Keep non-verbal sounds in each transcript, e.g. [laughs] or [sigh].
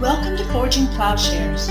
Welcome to Forging Plowshares.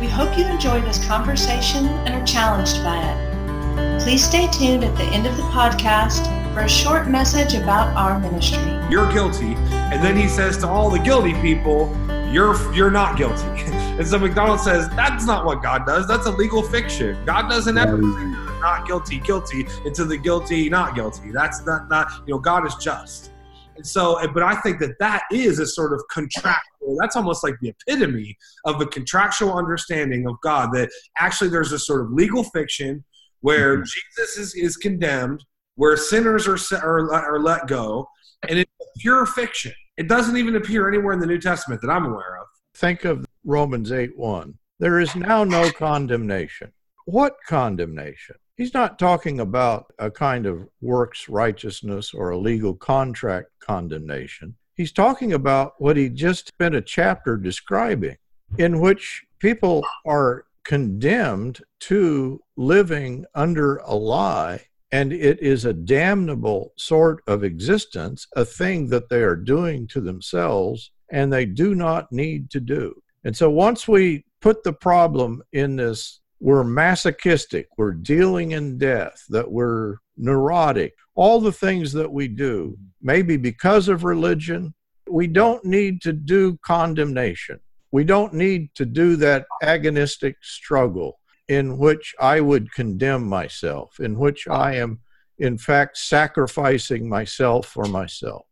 We hope you enjoy this conversation and are challenged by it. Please stay tuned at the end of the podcast for a short message about our ministry. You're guilty. And then he says to all the guilty people, you're you're not guilty. [laughs] and so McDonald says that's not what God does. That's a legal fiction. God doesn't ever say not guilty, guilty into the guilty, not guilty. That's not not you know God is just. And so, but I think that that is a sort of contractual. That's almost like the epitome of the contractual understanding of God. That actually there's a sort of legal fiction where mm-hmm. Jesus is, is condemned, where sinners are, are are let go, and it's pure fiction. It doesn't even appear anywhere in the New Testament that I'm aware of. Think of Romans 8 1. There is now no condemnation. What condemnation? He's not talking about a kind of works righteousness or a legal contract condemnation. He's talking about what he just spent a chapter describing, in which people are condemned to living under a lie, and it is a damnable sort of existence, a thing that they are doing to themselves and they do not need to do. And so once we put the problem in this we're masochistic, we're dealing in death, that we're neurotic, all the things that we do, maybe because of religion, we don't need to do condemnation. We don't need to do that agonistic struggle in which I would condemn myself, in which I am, in fact, sacrificing myself for myself.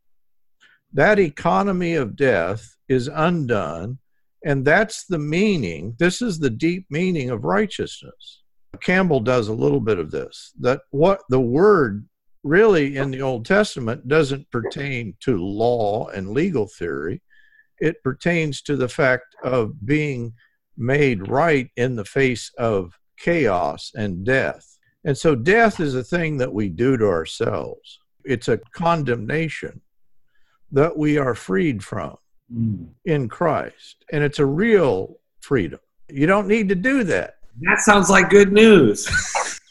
That economy of death is undone and that's the meaning. This is the deep meaning of righteousness. Campbell does a little bit of this that what the word really in the Old Testament doesn't pertain to law and legal theory, it pertains to the fact of being made right in the face of chaos and death. And so death is a thing that we do to ourselves. It's a condemnation that we are freed from mm. in Christ. And it's a real freedom. You don't need to do that. That sounds like good news.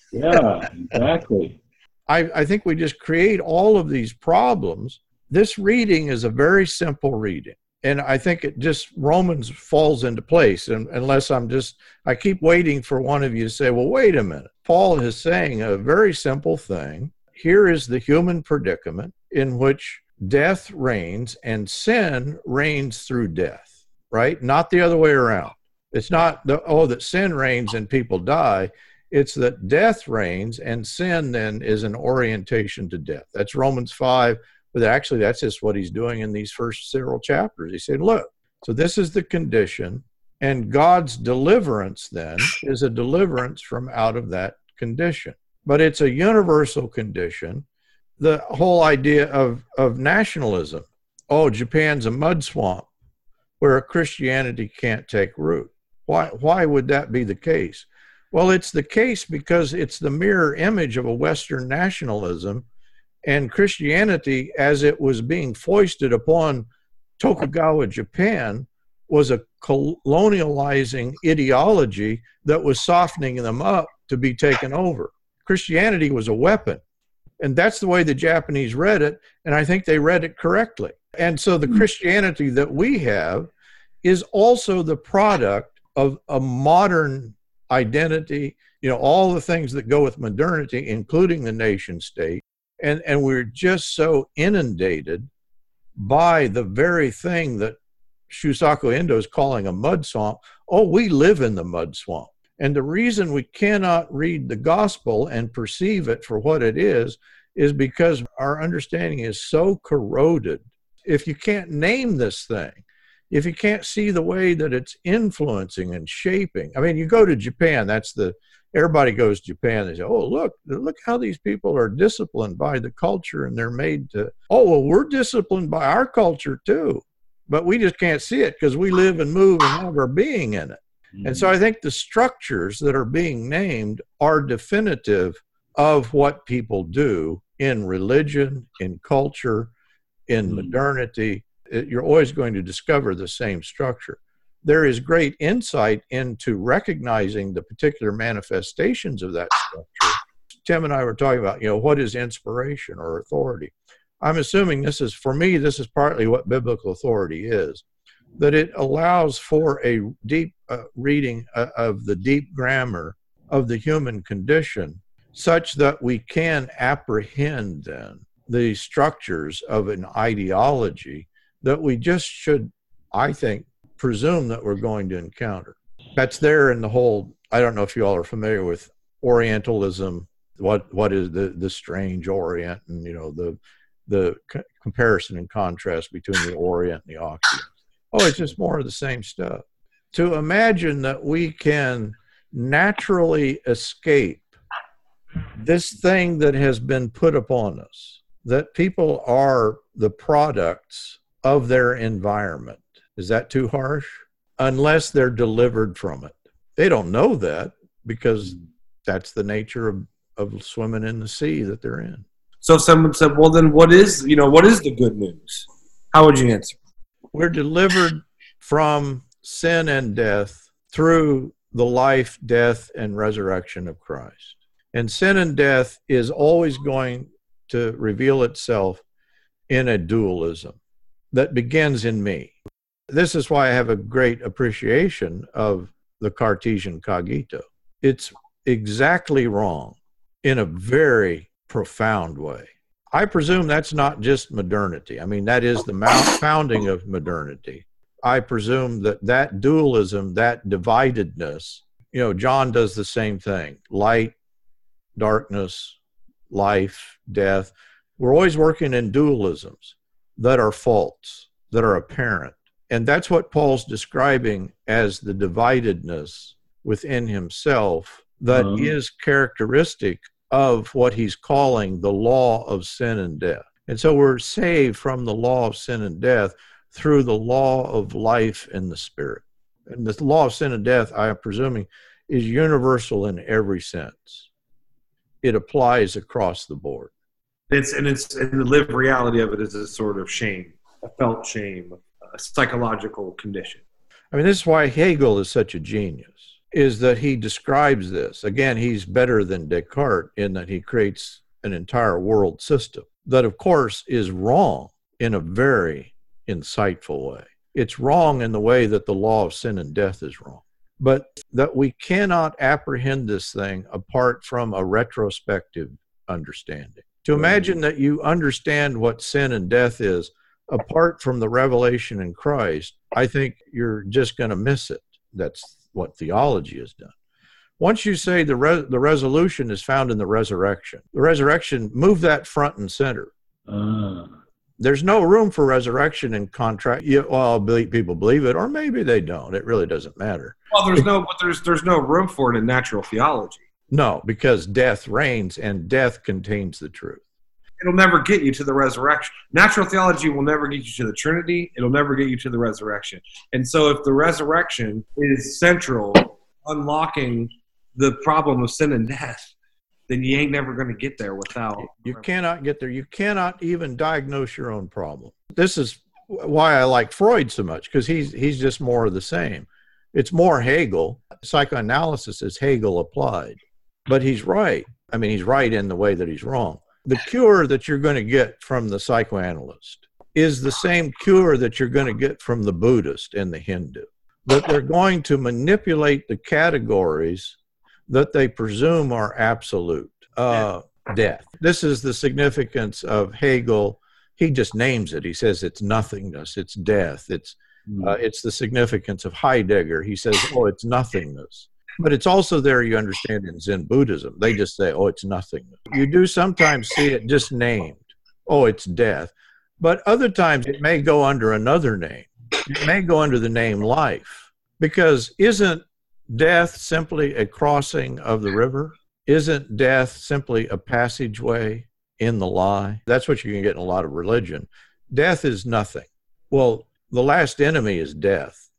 [laughs] yeah, exactly. I, I think we just create all of these problems. This reading is a very simple reading. And I think it just Romans falls into place. And unless I'm just, I keep waiting for one of you to say, well, wait a minute. Paul is saying a very simple thing. Here is the human predicament in which death reigns and sin reigns through death, right? Not the other way around. It's not the, oh, that sin reigns and people die. It's that death reigns and sin then is an orientation to death. That's Romans 5, but actually that's just what he's doing in these first several chapters. He said, look, so this is the condition, and God's deliverance then is a deliverance from out of that condition. But it's a universal condition the whole idea of, of nationalism. Oh, Japan's a mud swamp where Christianity can't take root. Why, why would that be the case? Well, it's the case because it's the mirror image of a Western nationalism, and Christianity, as it was being foisted upon Tokugawa Japan, was a colonializing ideology that was softening them up to be taken over. Christianity was a weapon and that's the way the Japanese read it. And I think they read it correctly. And so the hmm. Christianity that we have is also the product of a modern identity, you know, all the things that go with modernity, including the nation state. And, and we're just so inundated by the very thing that Shusaku Endo is calling a mud swamp. Oh, we live in the mud swamp. And the reason we cannot read the gospel and perceive it for what it is is because our understanding is so corroded. If you can't name this thing, if you can't see the way that it's influencing and shaping, I mean, you go to Japan, that's the everybody goes to Japan. They say, "Oh, look, look how these people are disciplined by the culture, and they're made to." Oh, well, we're disciplined by our culture too, but we just can't see it because we live and move and have our being in it. And so I think the structures that are being named are definitive of what people do in religion, in culture, in mm-hmm. modernity. It, you're always going to discover the same structure. There is great insight into recognizing the particular manifestations of that structure. Tim and I were talking about, you know, what is inspiration or authority? I'm assuming this is, for me, this is partly what biblical authority is that it allows for a deep uh, reading uh, of the deep grammar of the human condition such that we can apprehend then the structures of an ideology that we just should, I think, presume that we're going to encounter. That's there in the whole. I don't know if you all are familiar with Orientalism. What what is the the strange Orient, and you know the the c- comparison and contrast between the Orient and the Occident. Oh, it's just more of the same stuff. To imagine that we can naturally escape this thing that has been put upon us, that people are the products of their environment. Is that too harsh? Unless they're delivered from it. They don't know that because mm-hmm. that's the nature of, of swimming in the sea that they're in. So if someone said, "Well, then what is you know what is the good news?" How would you answer? We're delivered from sin and death through the life, death, and resurrection of Christ. And sin and death is always going to reveal itself in a dualism that begins in me. This is why I have a great appreciation of the Cartesian cogito. It's exactly wrong in a very profound way. I presume that's not just modernity. I mean, that is the founding of modernity. I presume that that dualism, that dividedness, you know, John does the same thing light, darkness, life, death. We're always working in dualisms that are false, that are apparent. And that's what Paul's describing as the dividedness within himself that Mhm. is characteristic of what he's calling the law of sin and death. And so we're saved from the law of sin and death through the law of life and the spirit. And the law of sin and death, I am presuming, is universal in every sense. It applies across the board. It's and it's and the lived reality of it is a sort of shame, a felt shame, a psychological condition. I mean, this is why Hegel is such a genius, is that he describes this. Again, he's better than Descartes in that he creates an entire world system that, of course, is wrong in a very insightful way. It's wrong in the way that the law of sin and death is wrong, but that we cannot apprehend this thing apart from a retrospective understanding. To imagine that you understand what sin and death is apart from the revelation in Christ, I think you're just going to miss it. That's what theology has done. Once you say the re- the resolution is found in the resurrection, the resurrection move that front and center. Ah, There's no room for resurrection in contract. You, well, people believe it, or maybe they don't. It really doesn't matter. Well, there's no but there's there's no room for it in natural theology. No, because death reigns and death contains the truth. It'll never get you to the resurrection. Natural theology will never get you to the Trinity. It'll never get you to the resurrection. And so, if the resurrection is central, unlocking the problem of sin and death, then you ain't never going to get there without. You cannot get there. You cannot even diagnose your own problem. This is why I like Freud so much because he's he's just more of the same. It's more Hegel. Psychoanalysis is Hegel applied, but he's right. I mean, he's right in the way that he's wrong. The cure that you're going to get from the psychoanalyst is the same cure that you're going to get from the Buddhist and the Hindu. That they're going to manipulate the categories that they presume are absolute. Uh, death. This is the significance of Hegel. He just names it. He says it's nothingness, it's death, it's hmm. uh, it's the significance of Heidegger. He says, oh, it's nothingness. But it's also there, you understand, in Zen Buddhism. They just say, oh, it's nothing. You do sometimes see it just named, oh, it's death. But other times it may go under another name. It may go under the name life. Because isn't death simply a crossing of the river? Isn't death simply a passageway in the lie? That's what you can get in a lot of religion. Death is nothing. Well, the last enemy is death.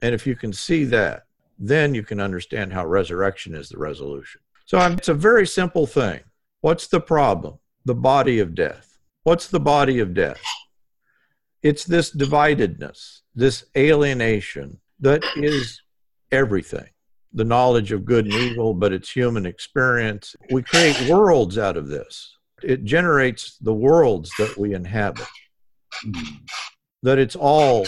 And if you can see that, then you can understand how resurrection is the resolution. So it's a very simple thing. What's the problem? The body of death. What's the body of death? It's this dividedness, this alienation that is everything the knowledge of good and evil, but it's human experience. We create worlds out of this. It generates the worlds that we inhabit. That it's all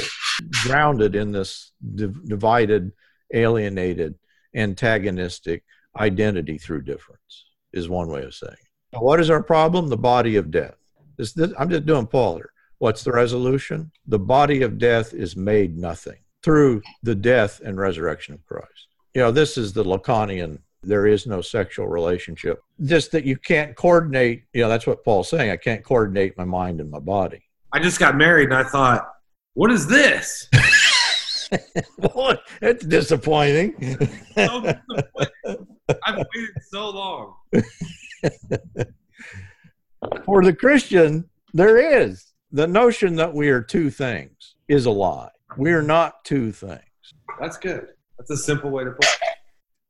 grounded in this div- divided, alienated, antagonistic identity through difference, is one way of saying it. What is our problem? The body of death. This, this, I'm just doing Paul here. What's the resolution? The body of death is made nothing through the death and resurrection of Christ. You know, this is the Lacanian there is no sexual relationship. Just that you can't coordinate, you know, that's what Paul's saying. I can't coordinate my mind and my body. I just got married and I thought, what is this? [laughs] [laughs] It's disappointing. So disappointing. I've waited so long. [laughs] For the Christian, there is. The notion that we are two things is a lie. We are not two things. That's good. That's a simple way to put it.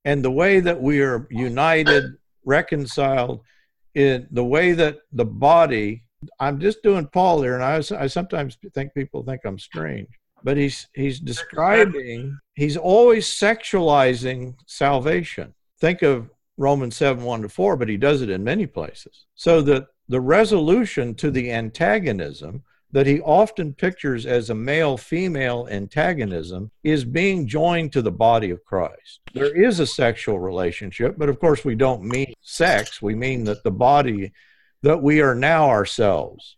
And the way that we are united, reconciled, in the way that the body, I'm just doing Paul here, and I, I sometimes think people think I'm strange, but he's he's describing, he's always sexualizing salvation. Think of Romans 7 1 to 4, but he does it in many places. So that the resolution to the antagonism that he often pictures as a male female antagonism is being joined to the body of Christ. There is a sexual relationship, but of course, we don't mean sex. We mean that the body, that we are now ourselves.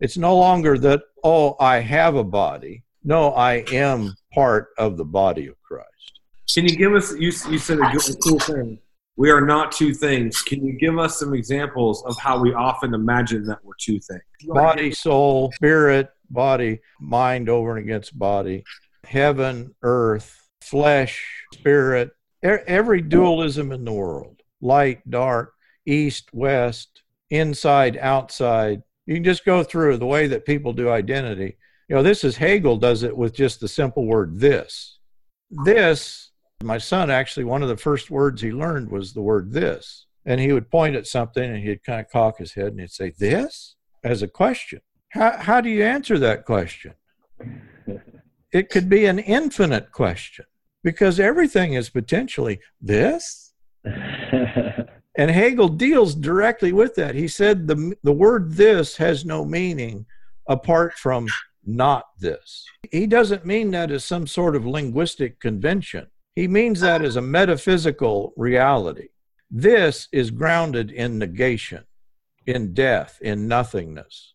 It's no longer that, oh, I have a body. No, I am part of the body of Christ. Can you give us, you, you said a good, cool thing. We are not two things. Can you give us some examples of how we often imagine that we're two things? Body, soul, spirit, body, mind over and against body, heaven, earth, flesh, spirit, every dualism in the world light, dark, east, west, inside, outside. You can just go through the way that people do identity. You know, this is Hegel does it with just the simple word this. This my son actually, one of the first words he learned was the word this. And he would point at something and he'd kind of cock his head and he'd say, This? as a question. How, how do you answer that question? It could be an infinite question because everything is potentially this. And Hegel deals directly with that. He said the, the word this has no meaning apart from not this. He doesn't mean that as some sort of linguistic convention. He means that as a metaphysical reality. This is grounded in negation, in death, in nothingness.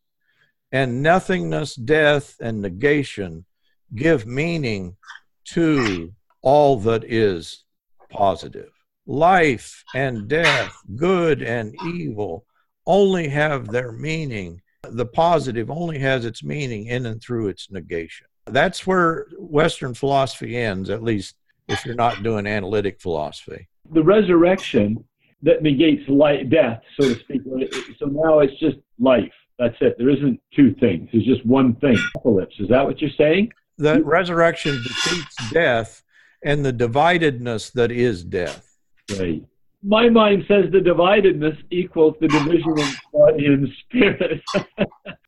And nothingness, death, and negation give meaning to all that is positive. Life and death, good and evil, only have their meaning. The positive only has its meaning in and through its negation. That's where Western philosophy ends, at least if you're not doing analytic philosophy. The resurrection that negates life, death, so to speak. So now it's just life. That's it. There isn't two things. There's just one thing. Apocalypse. Is that what you're saying? That resurrection defeats death and the dividedness that is death. Right. My mind says the dividedness equals the division of body and spirit. [laughs]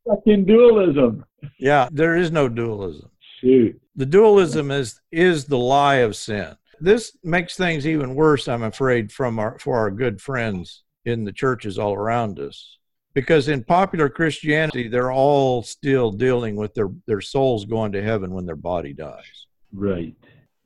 Fucking dualism. Yeah, there is no dualism. Shoot. The dualism is is the lie of sin. This makes things even worse, I'm afraid, from our for our good friends in the churches all around us. Because in popular Christianity, they're all still dealing with their, their souls going to heaven when their body dies. Right.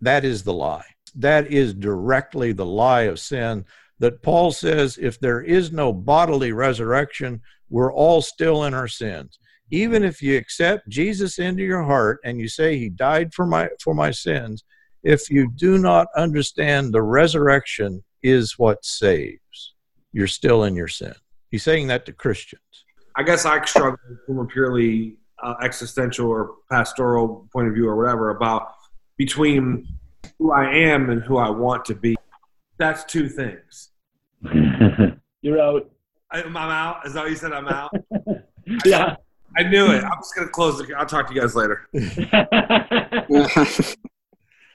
That is the lie. That is directly the lie of sin that Paul says if there is no bodily resurrection, we're all still in our sins. Even if you accept Jesus into your heart and you say he died for my for my sins, if you do not understand the resurrection is what saves, you're still in your sin. He's saying that to Christians. I guess I struggle from a purely uh, existential or pastoral point of view or whatever about between who I am and who I want to be. That's two things. [laughs] You're out. I, am out. Is that what you said? I'm out. [laughs] Yeah. I knew it. I'm just gonna close the. I'll talk to you guys later. [laughs]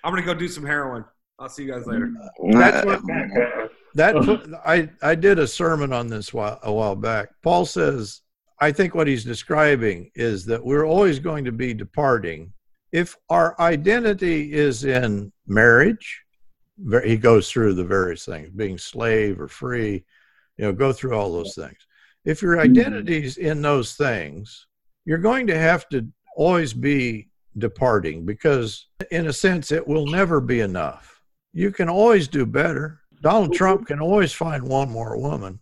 I'm gonna go do some heroin. I'll see you guys later. That's what, that I I did a sermon on this while, a while back. Paul says, I think what he's describing is that we're always going to be departing. If our identity is in marriage, he goes through the various things, being slave or free, you know, go through all those things. If your hmm. identity's in those things, you're going to have to always be departing because, in a sense, it will never be enough. You can always do better. Donald Trump can always find one more woman.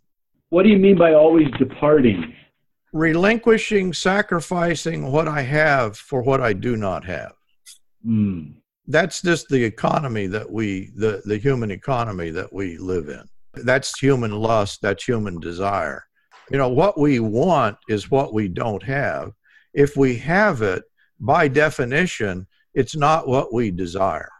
What do you mean by always departing? Relinquishing, sacrificing what I have for what I do not have. Mm. That's just the economy that we, the, the human economy that we live in. That's human lust, that's human desire. You know, what we want is what we don't have. If we have it, by definition, it's not what we desire.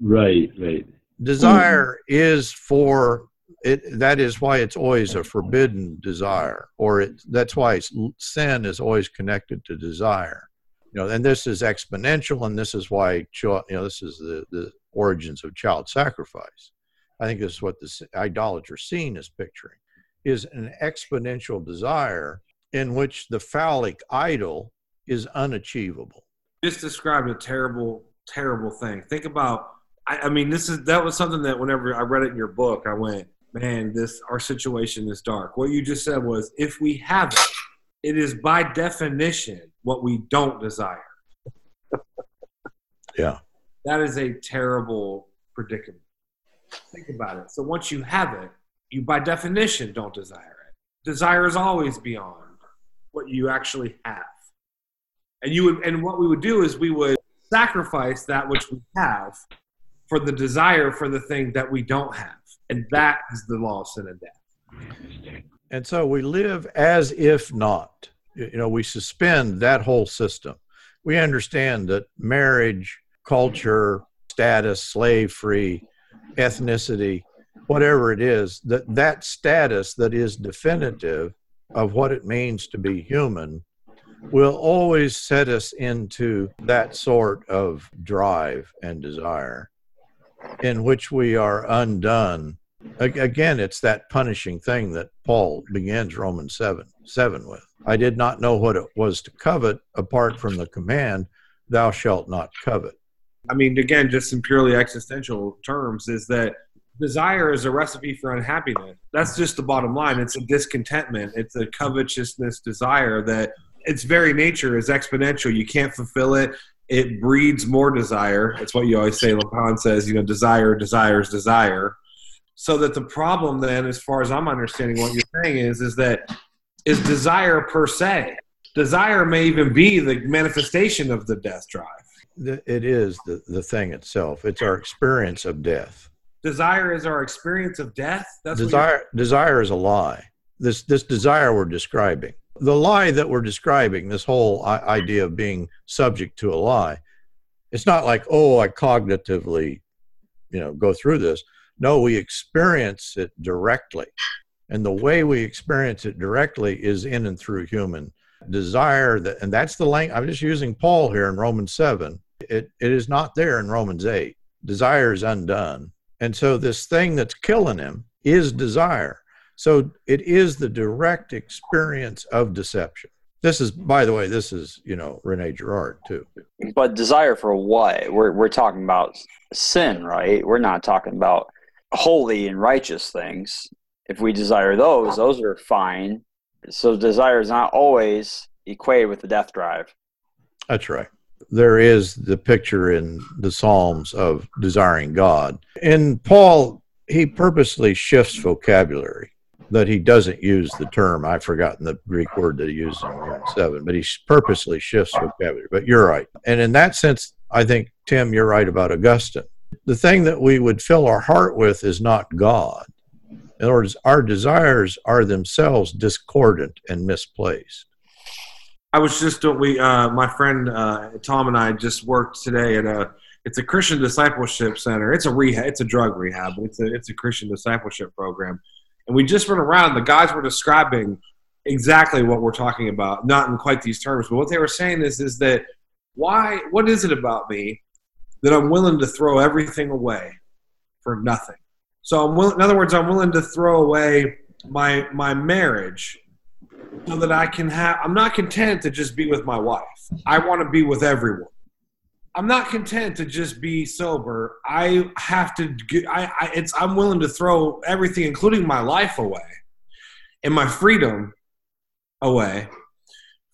Right, right. Desire mm. is for it. That is why it's always a forbidden desire, or it, that's why sin is always connected to desire. You know, and this is exponential, and this is why you know this is the the origins of child sacrifice. I think this is what the idolater scene is picturing is an exponential desire in which the phallic idol is unachievable. Just described a terrible, terrible thing. Think about, I, I, mean, this is that was something that whenever I read it in your book, I went, man, this our situation is dark. What you just said was, if we have it, it is by definition what we don't desire. yeah, that is a terrible predicament. Think about it. So once you have it, you by definition don't desire it. Desire is always beyond what you actually have. And you would and what we would do is we would sacrifice that which we have for the desire for the thing that we don't have. And that is the law of sin and death. And so we live as if not. You know, we suspend that whole system. We understand that marriage, culture, status, slave free, ethnicity, whatever it is, that that status that is definitive of what it means to be human will always set us into that sort of drive and desire in which we are undone. Again, it's that punishing thing that Paul begins Romans 7 7 with. I did not know what it was to covet apart from the command, Thou shalt not covet. I mean, again, just in purely existential terms, is that desire is a recipe for unhappiness. That's just the bottom line. It's a discontentment. It's a covetousness desire that its very nature is exponential. You can't fulfill it. It breeds more desire. It's what you always say. Lacan says, you know, desire, desires, desire. So that the problem then, as far as I'm understanding what you're saying is, is that is desire per se. Desire may even be the manifestation of the death drive. It is the, the thing itself. It's our experience of death desire is our experience of death. That's desire. Desire is a lie. This this desire we're describing, the lie that we're describing, this whole idea of being subject to a lie. It's not like oh, I cognitively, you know, go through this. No, we experience it directly, and the way we experience it directly is in and through human desire. That and that's the language. I'm just using Paul here in Romans seven. It it is not there in Romans eight. Desire is undone and so this thing that's killing him is desire. So it is the direct experience of deception. This is, by the way, this is, you know, Rene Girard too. But desire for what? We're, we're talking about sin, right? We're not talking about holy and righteous things. If we desire those, those are fine. So desire is not always equated with the death drive. That's right there is the picture in the Psalms of desiring God. In Paul, he purposely shifts vocabulary that he doesn't use the term. I've forgotten the Greek word that he used in Romans 7, but he purposely shifts vocabulary. But you're right. And in that sense, I think, Tim, you're right about Augustine. The thing that we would fill our heart with is not God. In other words, our desires are themselves discordant and misplaced. I was just we uh, my friend uh, Tom and I just worked today at a it's a Christian discipleship center. It's a rehab. It's a drug rehab, but it's a it's a Christian discipleship program. And we just went around. The guys were describing exactly what we're talking about, not in quite these terms, but what they were saying is is that why? What is it about me that I'm willing to throw everything away for nothing? So I'm in other words, I'm willing to throw away my my marriage so that I can have. I'm not content to just be with my wife. I want to be with everyone. I'm not content to just be sober. I have to. Get, I, I it's. I'm willing to throw everything, including my life, away, and my freedom away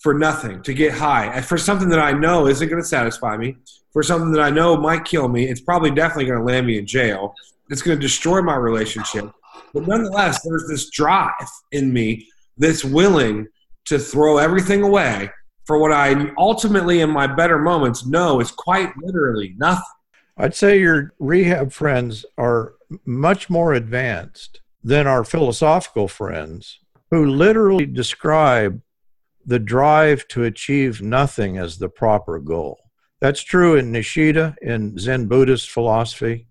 for nothing, to get high, for something that I know isn't going to satisfy me, for something that I know might kill me. It's probably definitely going to land me in jail. It's going to destroy my relationship. But nonetheless, there's this drive in me that's willing to throw everything away for what I ultimately, in my better moments, know is quite literally nothing. I'd say your rehab friends are much more advanced than our philosophical friends who literally describe the drive to achieve nothing as the proper goal. That's true in Nishida in Zen Buddhist philosophy.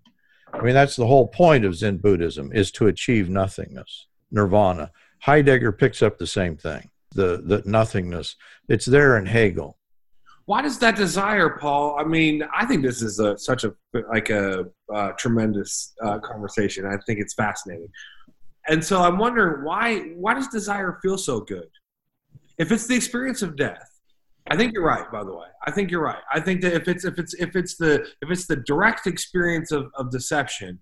I mean, that's the whole point of Zen Buddhism is to achieve nothingness, nirvana. Heidegger picks up the same thing, the, the nothingness. It's there in Hegel. Why does that desire, Paul? I mean, I think this is a, such a like a uh, tremendous uh, conversation. I think it's fascinating, and so I'm wondering why why does desire feel so good? If it's the experience of death, I think you're right. By the way, I think you're right. I think that if it's if it's if it's the if it's the direct experience of, of deception,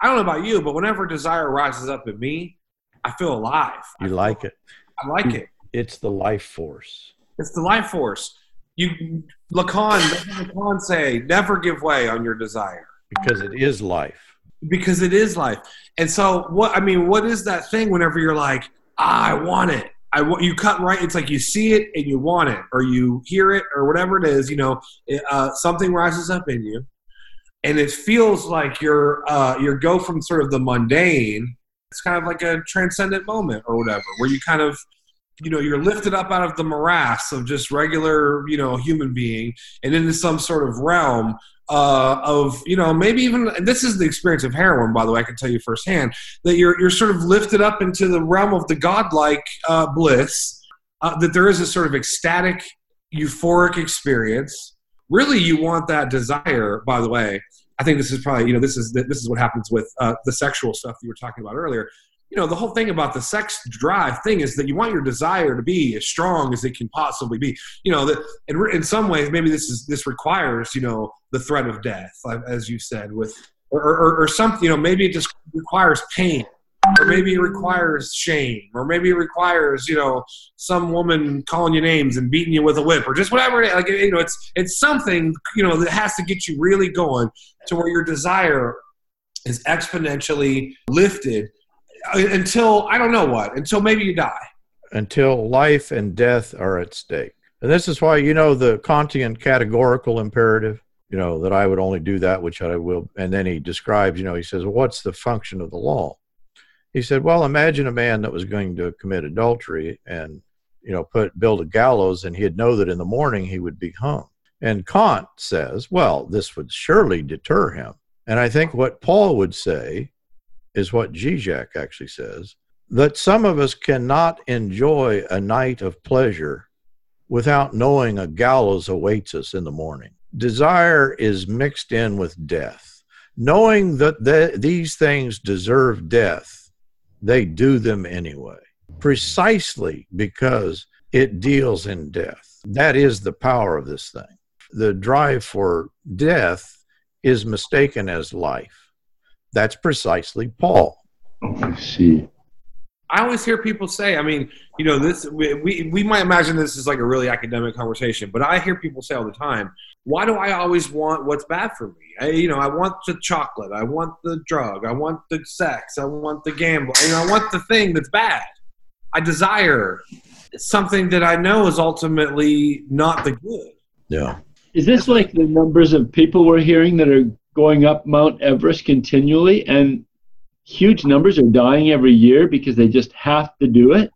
I don't know about you, but whenever desire rises up in me, I feel alive. You I like it. I like it. It's the life force. It's the life force. You Lacan, Lacan say, never give way on your desire because it is life. Because it is life. And so, what I mean, what is that thing? Whenever you're like, ah, I want it. I want you cut right. It's like you see it and you want it, or you hear it, or whatever it is. You know, uh, something rises up in you, and it feels like you're uh, you go from sort of the mundane. It's kind of like a transcendent moment or whatever, where you kind of you know you're lifted up out of the morass of just regular you know human being and into some sort of realm uh, of you know maybe even this is the experience of heroin by the way i can tell you firsthand that you're you're sort of lifted up into the realm of the godlike uh, bliss uh, that there is a sort of ecstatic euphoric experience. Really you want that desire by the way. I think this is probably you know this is this is what happens with uh, the sexual stuff you were talking about earlier you know the whole thing about the sex drive thing is that you want your desire to be as strong as it can possibly be. You know that in, in some ways maybe this is this requires you know the threat of death as you said with or, or, or something you know maybe it just requires pain or maybe it requires shame or maybe it requires you know some woman calling you names and beating you with a whip or just whatever it, like you know it's it's something you know that has to get you really going to where your desire is exponentially lifted Uh, until I don't know what, until maybe you die. Until life and death are at stake. And this is why, you know, the Kantian categorical imperative, you know, that I would only do that which I will. And then he describes, you know, he says, what's the function of the law? He said, well, imagine a man that was going to commit adultery and, you know, put build a gallows and he'd know that in the morning he would be hung. And Kant says, well, this would surely deter him. And I think what Paul would say is what Zizek actually says that some of us cannot enjoy a night of pleasure without knowing a gallows awaits us in the morning. Desire is mixed in with death. Knowing that the, these things deserve death, they do them anyway, precisely because it deals in death. That is the power of this thing. The drive for death is mistaken as life. That's precisely Paul. Oh, I see. I always hear people say, I mean, you know, this we, we, we might imagine this is like a really academic conversation, but I hear people say all the time, why do I always want what's bad for me? I, you know, I want the chocolate, I want the drug, I want the sex, I want the gamble, you know, I want the thing that's bad. I desire something that I know is ultimately not the good. Yeah. Is this like the numbers of people we're hearing that are going up Mount Everest continually, and huge numbers are dying every year because they just have to do it.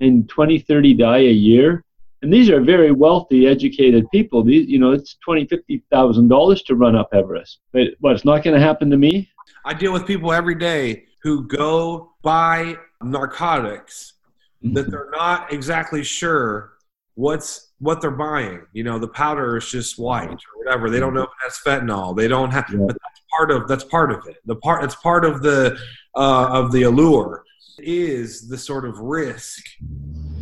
And 20, 30 die a year. And these are very wealthy, educated people. These, you know, it's twenty, fifty thousand dollars to run up Everest. But what? It's not going to happen to me. I deal with people every day who go buy narcotics mm-hmm. that they're not exactly sure what's what they're buying. You know, the powder is just white or whatever. They don't know if it has fentanyl. They don't have. Yeah. But that's part of that's part of it. The part it's part of the uh, of the allure is the sort of risk.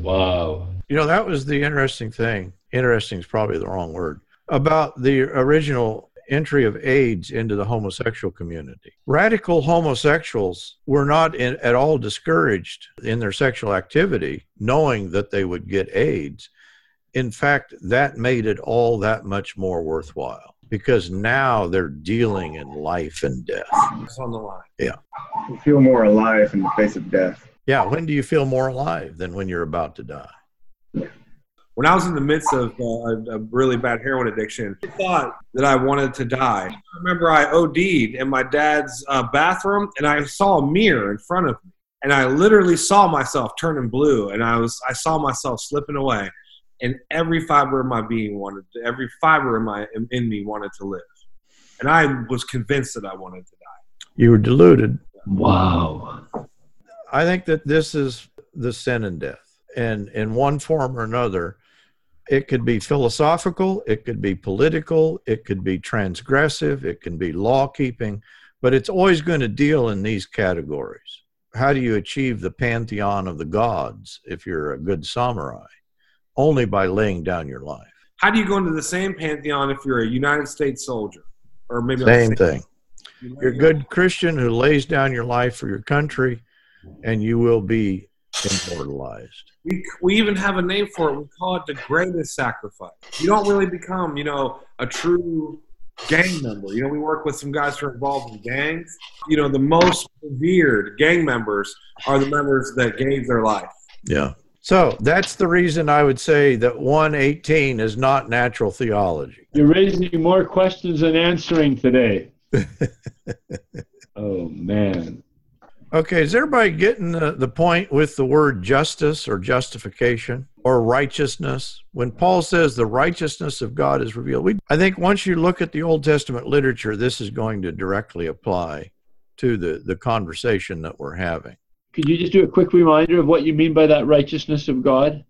Wow. You know, that was the interesting thing. Interesting is probably the wrong word about the original entry of AIDS into the homosexual community. Radical homosexuals were not in, at all discouraged in their sexual activity, knowing that they would get AIDS In fact, that made it all that much more worthwhile because now they're dealing in life and death. It's on the line. Yeah. You feel more alive in the face of death. Yeah, when do you feel more alive than when you're about to die? When I was in the midst of uh, a, a really bad heroin addiction, I thought that I wanted to die. I remember I OD'd in my dad's uh, bathroom, and I saw a mirror in front of me, and I literally saw myself turning blue, and I was I saw myself slipping away, and every fiber of my being wanted, to, every fiber in my in me wanted to live, and I was convinced that I wanted to die. You were deluded. Wow. I think that this is the sin and death. And in one form or another, it could be philosophical, it could be political, it could be transgressive, it can be law keeping, but it's always going to deal in these categories. How do you achieve the pantheon of the gods if you're a good samurai? Only by laying down your life. How do you go into the same pantheon if you're a United States soldier, or maybe Same thing. You're a good Christian who lays down your life for your country, and you will be immortalized. We, we even have a name for it. We call it the greatest sacrifice. You don't really become, you know, a true gang member. You know, we work with some guys who are involved in gangs. You know, the most revered gang members are the members that gave their life. Yeah. So that's the reason I would say that 118 is not natural theology. You're raising more questions than answering today. [laughs] oh, man. Okay, is everybody getting the, the point with the word justice or justification or righteousness? When Paul says the righteousness of God is revealed, we, I think once you look at the Old Testament literature, this is going to directly apply to the, the conversation that we're having. Could you just do a quick reminder of what you mean by that righteousness of God?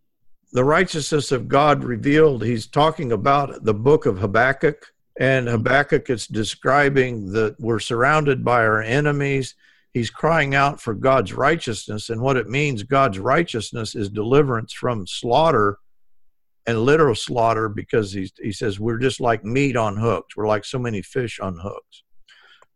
The righteousness of God revealed, he's talking about the book of Habakkuk, and Habakkuk is describing that we're surrounded by our enemies he's crying out for God's righteousness. And what it means, God's righteousness, is deliverance from slaughter and literal slaughter because he, he says we're just like meat on hooks. We're like so many fish on hooks.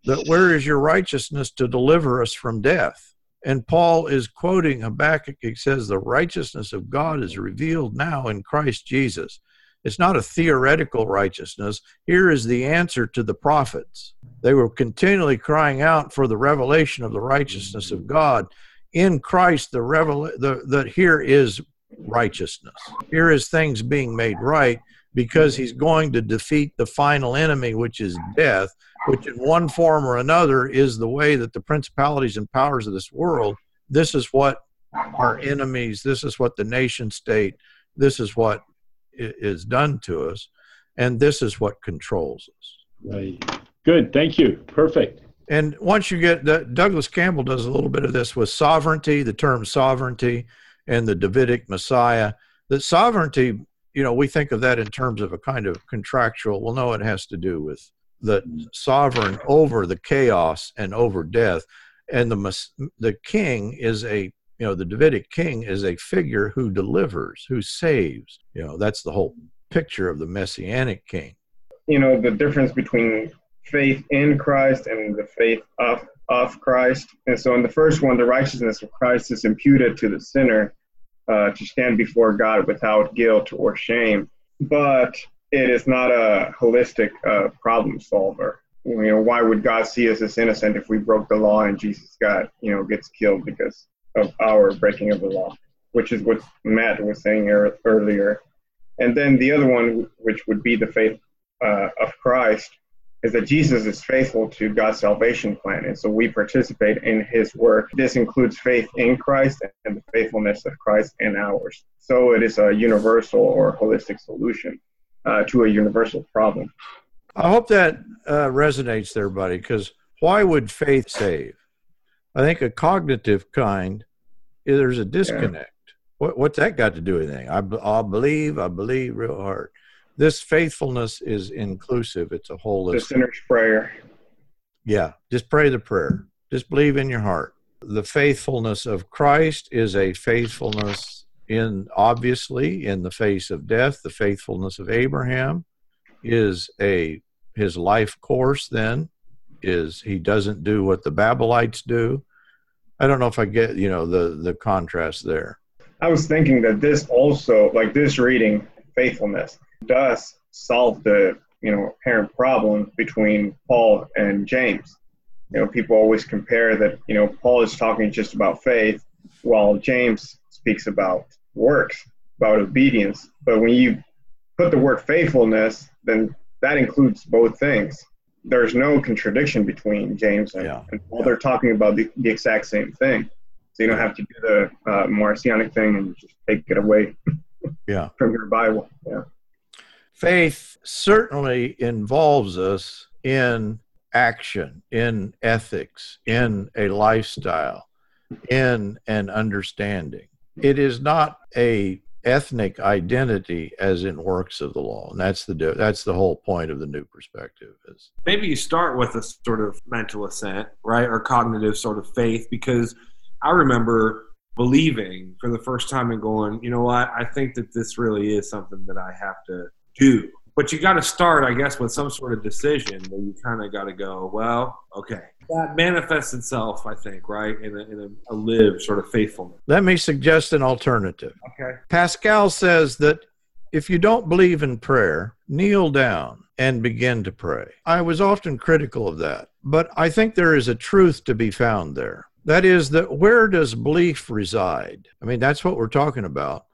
That where is your righteousness to deliver us from death? And Paul is quoting Habakkuk. He says, The righteousness of God is revealed now in Christ Jesus. It's not a theoretical righteousness. Here is the answer to the prophets. They were continually crying out for the revelation of the righteousness of God. In Christ, the revel that here is righteousness. Here is things being made right because he's going to defeat the final enemy, which is death, which in one form or another is the way that the principalities and powers of this world, this is what our enemies, this is what the nation state, this is what is done to us, and this is what controls us. Right. Good. Thank you. Perfect. And once you get the, Douglas Campbell does a little bit of this with sovereignty, the term sovereignty, and the Davidic Messiah. That sovereignty, you know, we think of that in terms of a kind of contractual. Well, no, it has to do with the sovereign over the chaos and over death, and the the king is a you know the davidic king is a figure who delivers who saves you know that's the whole picture of the messianic king You know, the difference between faith in Christ and the faith of, of Christ. And so, in the first one, the righteousness of Christ is imputed to the sinner uh, to stand before God without guilt or shame. But it is not a holistic uh, problem solver. You know, why would God see us as innocent if we broke the law and Jesus got, you know, gets killed because of our breaking of the law, which is what Matt was saying er- earlier. And then the other one, which would be the faith uh, of Christ, is that Jesus is faithful to God's salvation plan. And so we participate in his work. This includes faith in Christ and the faithfulness of Christ in ours. So it is a universal or holistic solution uh, to a universal problem. I hope that uh, resonates there, buddy, because why would faith save? I think a cognitive kind, there's a disconnect. What, what's that got to do with anything? I, I believe, I believe real hard. This faithfulness is inclusive. It's a The holistic. sinner's prayer. Yeah, just pray the prayer. Just believe in your heart. The faithfulness of Christ is a faithfulness in obviously in the face of death. The faithfulness of Abraham is a his life course then is he doesn't do what the Babylonites do. I don't know if I get, you know, the the contrast there. I was thinking that this also, like this reading, faithfulness. Thus, solve the you know apparent problem between Paul and James. You know, people always compare that you know Paul is talking just about faith, while James speaks about works, about obedience. But when you put the word faithfulness, then that includes both things. There's no contradiction between James and, Yeah. and Paul. They're talking about the, the exact same thing. So you don't have to do the uh, Marcionic thing and just take it away Yeah. [laughs] from your Bible. Yeah. Faith certainly involves us in action, in ethics, in a lifestyle, in an understanding. It is not a ethnic identity as in works of the law, and that's the that's the whole point of the new perspective. Is maybe you start with a sort of mental assent, right, or cognitive sort of faith, because I remember believing for the first time and going, you know what, I think that this really is something that I have to do. But you got to start, I guess, with some sort of decision where you kind of got to go, well, okay. That manifests itself, I think, right, in a, in a, a lived sort of faithfulness. let me suggest an alternative. Okay. Pascal says that if you don't believe in prayer, kneel down and begin to pray. I was often critical of that, but I think there is a truth to be found there. That is, that where does belief reside? I mean, that's what we're talking about.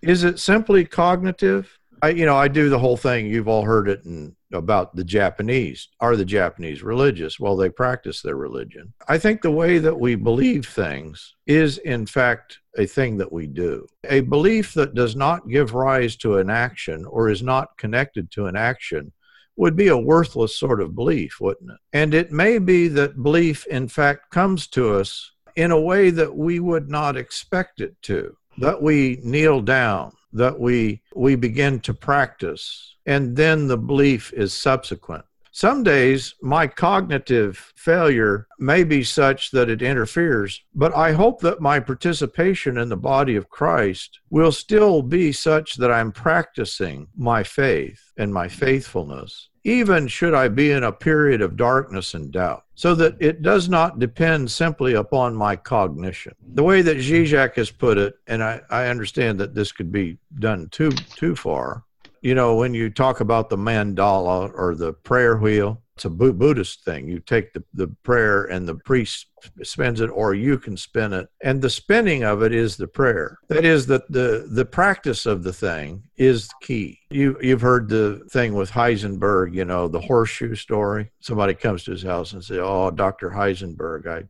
Is it simply cognitive? I, you know, I do the whole thing. You've all heard it in, about the Japanese. Are the Japanese religious? Well, they practice their religion. I think the way that we believe things is, in fact, a thing that we do. A belief that does not give rise to an action or is not connected to an action would be a worthless sort of belief, wouldn't it? And it may be that belief, in fact, comes to us in a way that we would not expect it to, that we kneel down, that we we begin to practice, and then the belief is subsequent. Some days my cognitive failure may be such that it interferes, but I hope that my participation in the body of Christ will still be such that I'm practicing my faith and my faithfulness, even should I be in a period of darkness and doubt, so that it does not depend simply upon my cognition. The way that Zizek has put it, and I, I understand that this could be done too too far, you know, when you talk about the mandala or the prayer wheel, it's a Buddhist thing. You take the, the prayer and the priest spins it, or you can spin it. And the spinning of it is the prayer. That is that the, the practice of the thing is key. You, you've heard the thing with Heisenberg, you know, the horseshoe story. Somebody comes to his house and say, Oh, Dr. Heisenberg, I,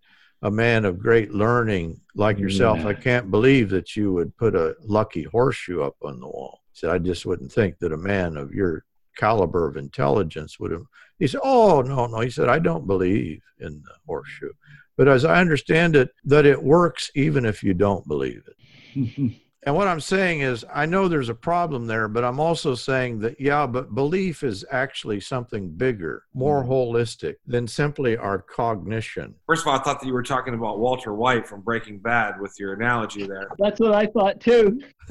a man of great learning like yourself, I can't believe that you would put a lucky horseshoe up on the wall. He said, I just wouldn't think that a man of your caliber of intelligence would have. He said, Oh, no, no. He said, I don't believe in the horseshoe. But as I understand it, that it works even if you don't believe it. [laughs] And what I'm saying is, I know there's a problem there, but I'm also saying that, yeah, but belief is actually something bigger, more holistic than simply our cognition. First of all, I thought that you were talking about Walter White from Breaking Bad with your analogy there. That's what I thought too. [laughs]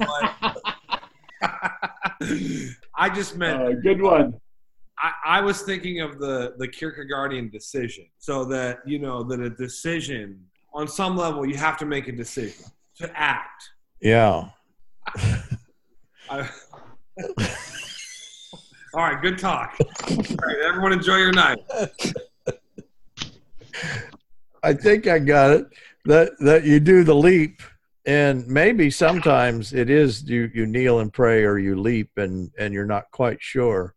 I just meant Uh, good one. I, I was thinking of the the Kierkegaardian decision. So that you know that a decision on some level you have to make a decision to act. Yeah. I, [laughs] all right, good talk. Right, everyone enjoy your night. I think I got it. That that you do the leap, and maybe sometimes it is you you kneel and pray, or you leap, and and you're not quite sure.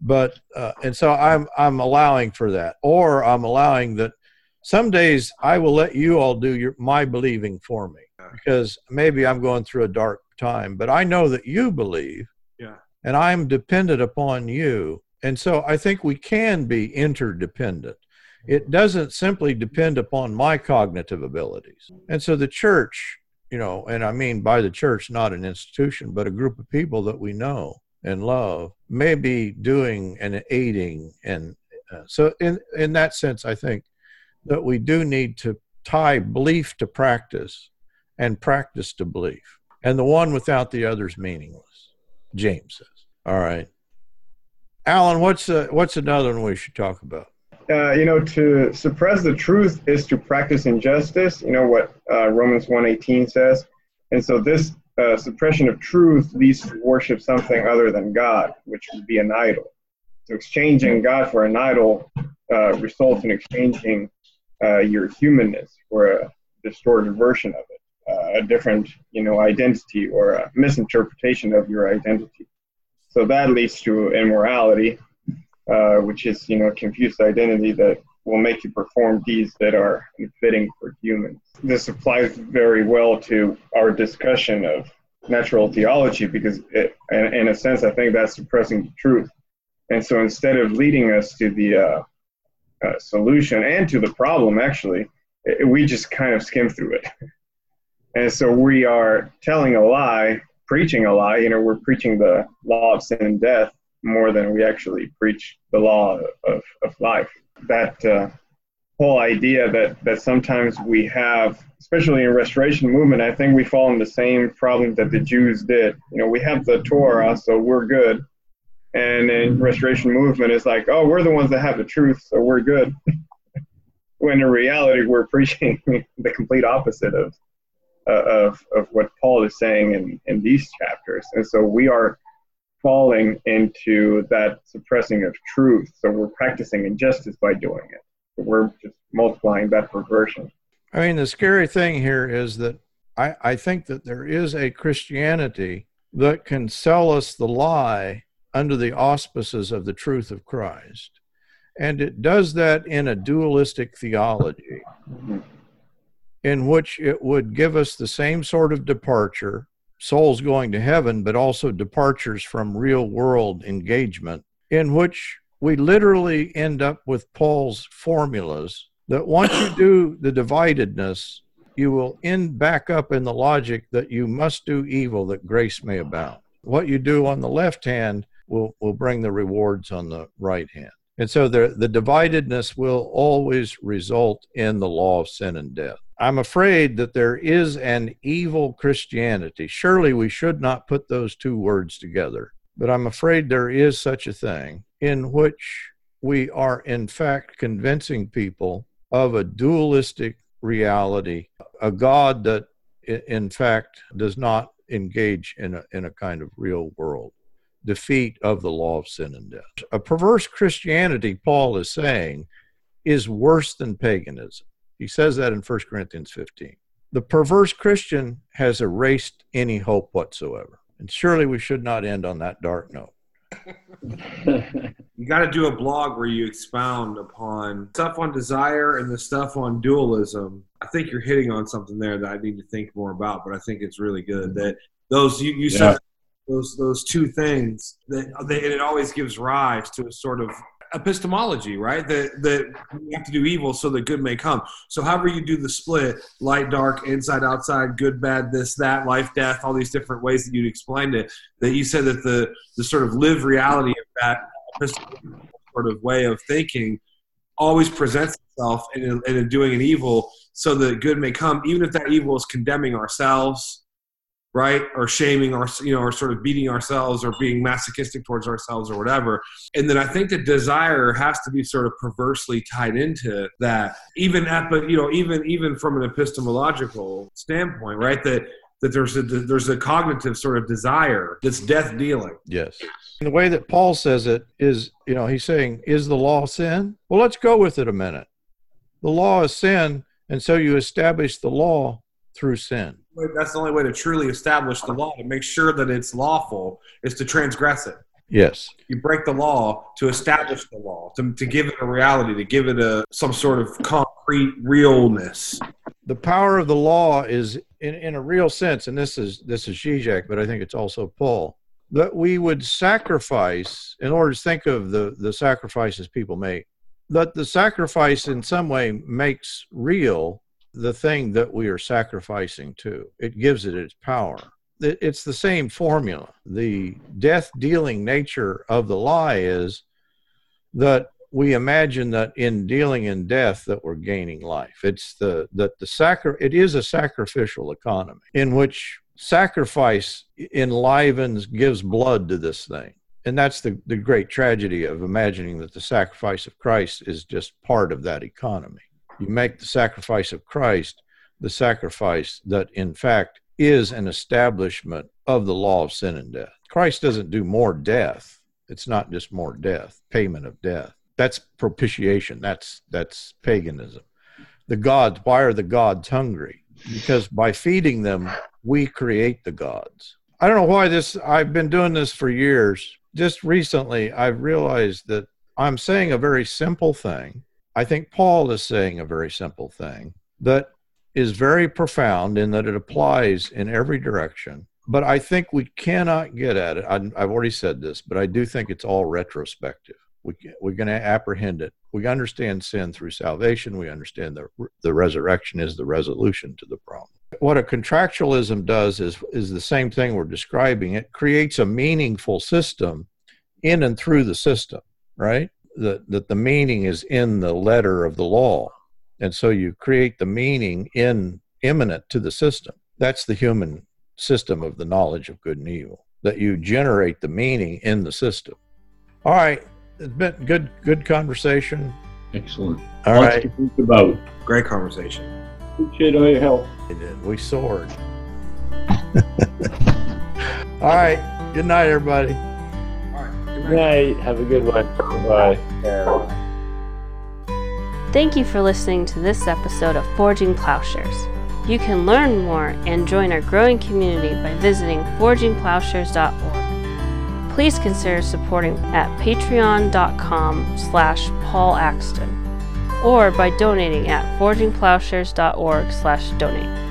But uh, and so I'm I'm allowing for that, or I'm allowing that. Some days I will let you all do your my believing for me because maybe I'm going through a dark time, but I know that you believe, Yeah. and I'm dependent upon you, and so I think we can be interdependent it doesn't simply depend upon my cognitive abilities. And so the church, you know, and I mean by the church, not an institution, but a group of people that we know and love, may be doing and aiding. And uh, so, in, in that sense, I think that we do need to tie belief to practice and practice to believe. And the one without the other is meaningless, James says. All right. Alan, what's, uh, what's another one we should talk about? uh, you know, to suppress the truth is to practice injustice. You know what uh, Romans 1:18 says, and so this uh, suppression of truth leads to worship something other than God, which would be an idol. So exchanging God for an idol uh, results in exchanging uh, your humanness for a distorted version of it, uh, a different, you know, identity or a misinterpretation of your identity. So that leads to immorality, uh, which is, you know, a confused identity that will make you perform deeds that are unfitting for humans. This applies very well to our discussion of natural theology because, it, in, in a sense, I think that's suppressing the truth. And so instead of leading us to the uh, uh, solution and to the problem, actually, it, we just kind of skim through it. [laughs] and so we are telling a lie, preaching a lie. You know, we're preaching the law of sin and death more than we actually preach the law of, of life that uh, whole idea that that sometimes we have, especially in restoration movement, I think we fall in the same problem that the Jews did. You know, we have the Torah, so we're good, and in restoration movement, it's like, oh, we're the ones that have the truth, so we're good. [laughs] when in reality, we're preaching [laughs] the complete opposite of uh, of of what Paul is saying in in these chapters, and so we are falling into that suppressing of truth. So we're practicing injustice by doing it. So we're just multiplying that perversion. I mean, the scary thing here is that I, I think that there is a Christianity that can sell us the lie under the auspices of the truth of Christ. And it does that in a dualistic theology, mm-hmm. In which it would give us the same sort of departure souls going to heaven, but also departures from real world engagement, in which we literally end up with Paul's formulas that once you do the dividedness, you will end back up in the logic that you must do evil that grace may abound. What you do on the left hand will, will bring the rewards on the right hand. And so the, the dividedness will always result in the law of sin and death. I'm afraid that there is an evil Christianity. Surely we should not put those two words together, but I'm afraid there is such a thing in which we are, in fact, convincing people of a dualistic reality, a God that, in fact, does not engage in a, in a kind of real world defeat of the law of sin and death. A perverse Christianity, Paul is saying, is worse than paganism. He says that in 1 Corinthians 15. The perverse Christian has erased any hope whatsoever. And surely we should not end on that dark note. you got to do a blog where you expound upon stuff on desire and the stuff on dualism. I think you're hitting on something there that I need to think more about, but I think it's really good that those you, you yeah. said those those two things that they, it always gives rise to a sort of epistemology, right? That that we have to do evil so that good may come. So however you do the split, light, dark, inside, outside, good, bad, this, that, life, death, all these different ways that you explained it, that you said that the the sort of live reality of that sort of way of thinking always presents itself in, in doing an evil so that good may come, even if that evil is condemning ourselves right? Or shaming or you know or sort of beating ourselves or being masochistic towards ourselves or whatever. And then i think the desire has to be sort of perversely tied into that even at but you know even even from an epistemological standpoint right? That that there's a there's a cognitive sort of desire that's death dealing. Yes. And the way that paul says it is you know he's saying is the law sin? Well let's go with it a minute. The law is sin and so you establish the law through sin that's the only way to truly establish the law to make sure that it's lawful is to transgress it. Yes. You break the law to establish the law, to, to give it a reality, to give it a some sort of concrete realness. The power of the law is in, in a real sense, and this is this is Zizek, but I think it's also Paul, that we would sacrifice in order to think of the, the sacrifices people make, that the sacrifice in some way makes real the thing that we are sacrificing to. It gives it its power. It's the same formula. The death dealing nature of the lie is that we imagine that in dealing in death that we're gaining life. It's the that the sacri- it is a sacrificial economy in which sacrifice enlivens gives blood to this thing. And that's the, the great tragedy of imagining that the sacrifice of Christ is just part of that economy you make the sacrifice of Christ the sacrifice that in fact is an establishment of the law of sin and death. Christ doesn't do more death. It's not just more death, payment of death. That's propitiation. That's that's paganism. The gods, why are the gods hungry? Because by feeding them, we create the gods. I don't know why this I've been doing this for years. Just recently I've realized that I'm saying a very simple thing. I think Paul is saying a very simple thing that is very profound in that it applies in every direction. But I think we cannot get at it. I, have already said this, but I do think it's all retrospective. We, we're going to apprehend it. We understand sin through salvation. We understand the, the resurrection is the resolution to the problem. What a contractualism does is, is the same thing we're describing. It creates a meaningful system in and through the system, right? That, that the meaning is in the letter of the law and so you create the meaning in immanent to the system. That's the human system of the knowledge of good and evil, that you generate the meaning in the system. All right. It's been good, good conversation. Excellent. All Lots right. to think about. Great conversation. Appreciate all your help. We soared. [laughs] All right. Good night, everybody. All right. Good Good night. Have a good one. Bye. Thank you for listening to this episode of Forging Plowshares. You can learn more and join our growing community by visiting forgingplowshares.org. Please consider supporting at patreon.com slash Paul Axton or by donating at forgingplowshares.org slash donate.